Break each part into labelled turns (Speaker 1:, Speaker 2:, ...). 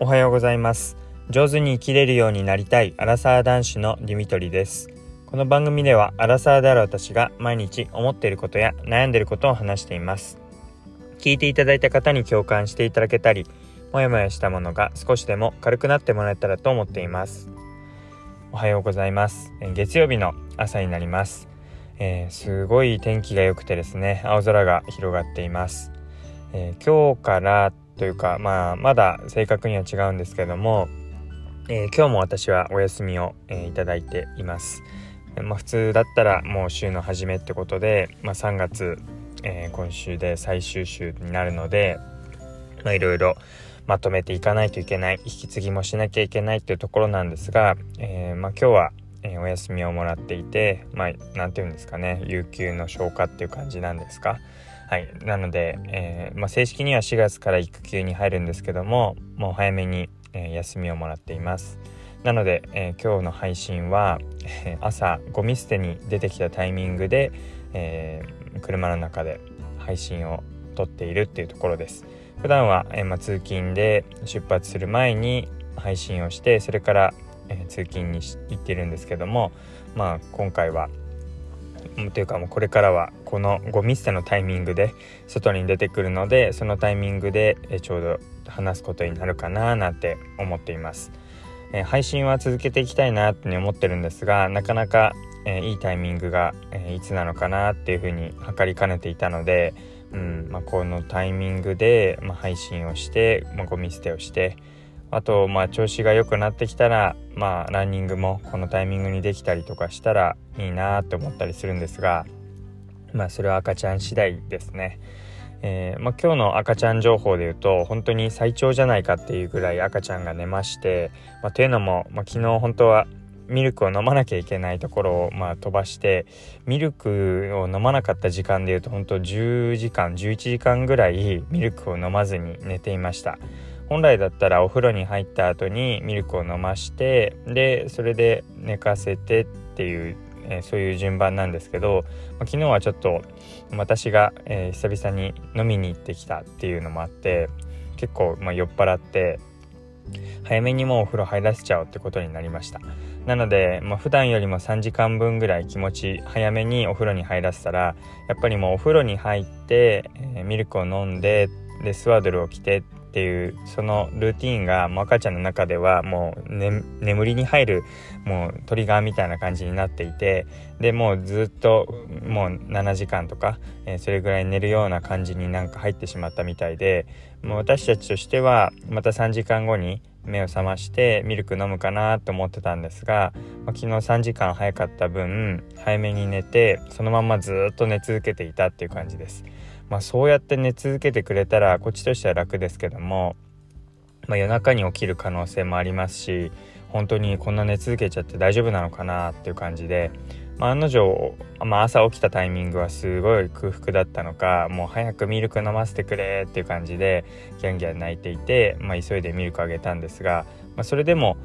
Speaker 1: おはようございます。上手に生きれるようになりたいアラサー男子のディミトリです。この番組ではアラサーである私が毎日思っていることや悩んでいることを話しています。聞いていただいた方に共感していただけたりもやもやしたものが少しでも軽くなってもらえたらと思っています。おはようございます。月曜日の朝になります。えー、すごい天気が良くてですね青空が広がっています、えー、今日からというかまあまだ正確には違うんですけども、えー、今日も私はお休みを、えー、いただいています、まあ、普通だったらもう週の初めってことで、まあ、3月、えー、今週で最終週になるのでまいろいろまとめていかないといけない引き継ぎもしなきゃいけないっていうところなんですが、えー、まあ、今日はえー、お休みをもらっていてまあ何て言うんですかね有給の消化っていう感じなんですか。はい。なので、えー、まあ、正式には4月から育休に入るんですけどももう早めに、えー、休みをもらっています。なので、え今日の配信は、え朝ゴミ捨てに出てきたタイミングで、え車の中で配信を撮っているっていうところです。普段は、えま通勤で出発する前に配信をしてそれからえ、通勤に行ってるんですけどもまあ今回はというかもうこれからはこのゴミ捨てのタイミングで外に出てくるのでそのタイミングでちょうど話すことになるかななんて思っています、え、配信は続けていきたいなって思ってるんですがなかなか、え、いいタイミングが、え、いつなのかなっていうふうに測りかねていたので、うんまあ、このタイミングで、ま、配信をして、まあ、ゴミ捨てをしてあとまあ調子が良くなってきたらまあランニングもこのタイミングにできたりとかしたらいいなって思ったりするんですがまあそれは赤ちゃん次第ですね。えー、まあ、今日の赤ちゃん情報で言うと本当に最長じゃないかっていうぐらい赤ちゃんが寝まして、まあ、というのも、まあ、昨日本当はミルクを飲まなきゃいけないところをまあ飛ばしてミルクを飲まなかった時間でいうと本当10時間11時間ぐらいミルクを飲まずに寝ていました本来だったらお風呂に入った後にミルクを飲ましてでそれで寝かせてっていう、えー、そういう順番なんですけど、まあ、昨日はちょっと私が、えー、久々に飲みに行ってきたっていうのもあって結構、まあ、酔っ払って早めにもうお風呂入らせちゃおうってことになりました。なので、まあ、普段よりも3時間分ぐらい気持ち早めにお風呂に入らせたらやっぱりもうお風呂に入って、えー、ミルクを飲んででスワドルを着てっていうそのルーティンがもう赤ちゃんの中ではもう、ね、眠りに入るもうトリガーみたいな感じになっていてでもうずっともう7時間とか、えー、それぐらい寝るような感じになんか入ってしまったみたいでもう私たちとしてはまた3時間後に目を覚ましてミルク飲むかなと思ってたんですが、まあ、昨日3時間早かった分早めに寝てそのままずっと寝続けていたっていう感じです。まあ、そうやって寝続けてくれたらこっちとしては楽ですけども、まあ、夜中に起きる可能性もありますし本当にこんな寝続けちゃって大丈夫なのかなっていう感じで、まあ、案の定、まあ、朝起きたタイミングはすごい空腹だったのかもう早くミルク飲ませてくれっていう感じでギャンギャン泣いていて、まあ、急いでミルクあげたんですが、まあ、それでも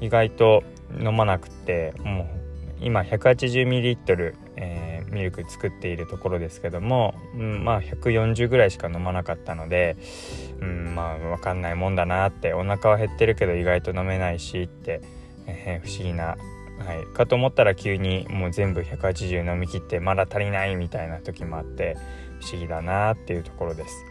Speaker 1: 意外と飲まなくてもう今 180ml、えーミルク作っているところですけども、うん、まあ140ぐらいしか飲まなかったので、うん、まあ分かんないもんだなってお腹は減ってるけど意外と飲めないしって、えー、不思議な、はい、かと思ったら急にもう全部180飲み切ってまだ足りないみたいな時もあって不思議だなっていうところです。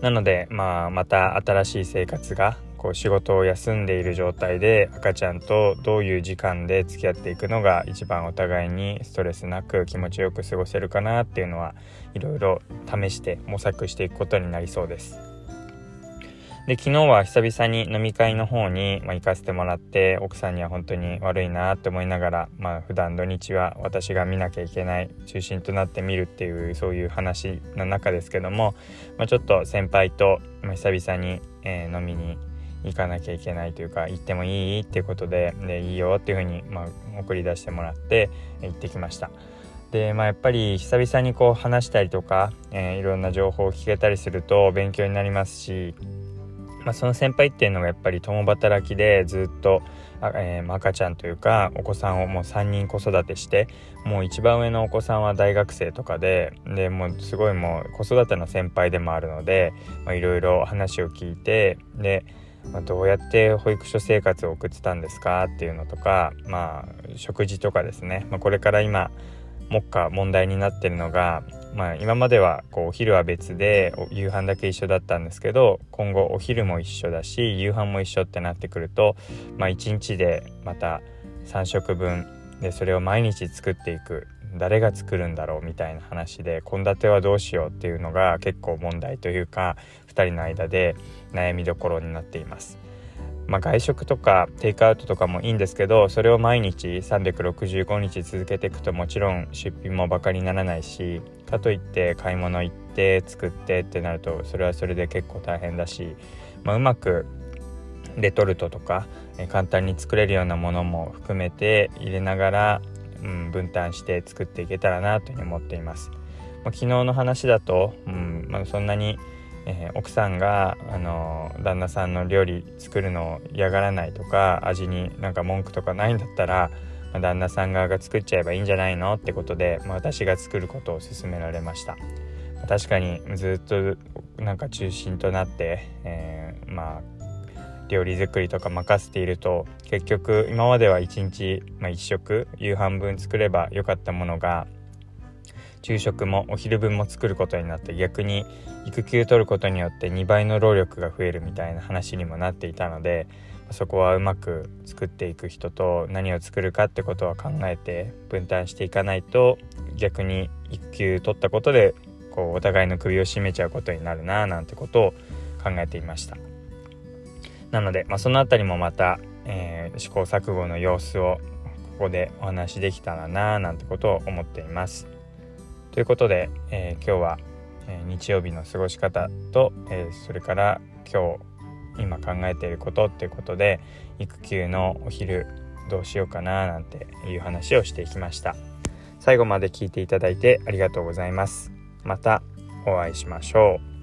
Speaker 1: なので、まあ、また新しい生活がこう仕事を休んでいる状態で赤ちゃんとどういう時間で付き合っていくのが一番お互いにストレスなく気持ちよく過ごせるかなっていうのはいろいろ試して模索していくことになりそうです。で昨日は久々に飲み会の方に、まあ、行かせてもらって奥さんには本当に悪いなって思いながら、まあ普段土日は私が見なきゃいけない中心となって見るっていうそういう話の中ですけども、まあ、ちょっと先輩と、まあ、久々に、えー、飲みに行かなきゃいけないというか行ってもいいっていうことででいいよっていうふうに、まあ、送り出してもらって行ってきました。でまあ、やっぱり久々にこう話したりとか、えー、いろんな情報を聞けたりすると勉強になりますし、まあ、その先輩っていうのがやっぱり共働きでずっと、えー、赤ちゃんというかお子さんをもう3人子育てしてもう一番上のお子さんは大学生とかででもうすごいもう子育ての先輩でもあるのでいろいろ話を聞いてでまあ、どうやって保育所生活を送ってたんですかっていうのとかまあ食事とかですね、まあ、これから今目下問題になってるのが、まあ、今まではこうお昼は別で夕飯だけ一緒だったんですけど今後お昼も一緒だし夕飯も一緒ってなってくると、まあ、1日でまた3食分でそれを毎日作っていく誰が作るんだろうみたいな話で献立はどうしようっていうのが結構問題というか2人の間で悩みどころになっています。まあ、外食とかテイクアウトとかもいいんですけどそれを毎日365日続けていくともちろん出費もバカにならないしかといって買い物行って作ってってなるとそれはそれで結構大変だし、まあ、うまくレトルトとか簡単に作れるようなものも含めて入れながら、うん、分担して作っていけたらなというふうに思っています。まあ、昨日の話だと、うんまあ、そんなにえー、奥さんが、あの旦那さんの料理作るのを嫌がらないとか味になんか文句とかないんだったら、まあ、旦那さん側が作っちゃえばいいんじゃないのってことで、まあ、私が作ることを勧められました。まあ、確かにずっとなんか中心となって、えー、まあ料理作りとか任せていると結局今までは1日、まあ、1食夕飯分作ればよかったものが昼食もお昼分も作ることになって逆に育休取ることによって2倍の労力が増えるみたいな話にもなっていたのでそこはうまく作っていく人と何を作るかってことは考えて分担していかないと逆に育休取ったことでこうお互いの首を絞めちゃうことになるななんてことを考えていました。なので、まあ、その辺りもまた、えー、試行錯誤の様子をここでお話しできたらななんてことを思っています。ということで、えー、今日は、えー、日曜日の過ごし方と、えー、それから今日今考えていることっていうことで育休のお昼どうしようかななんていう話をしていきました。最後まで聞いていただいてありがとうございます。またお会いしましょう。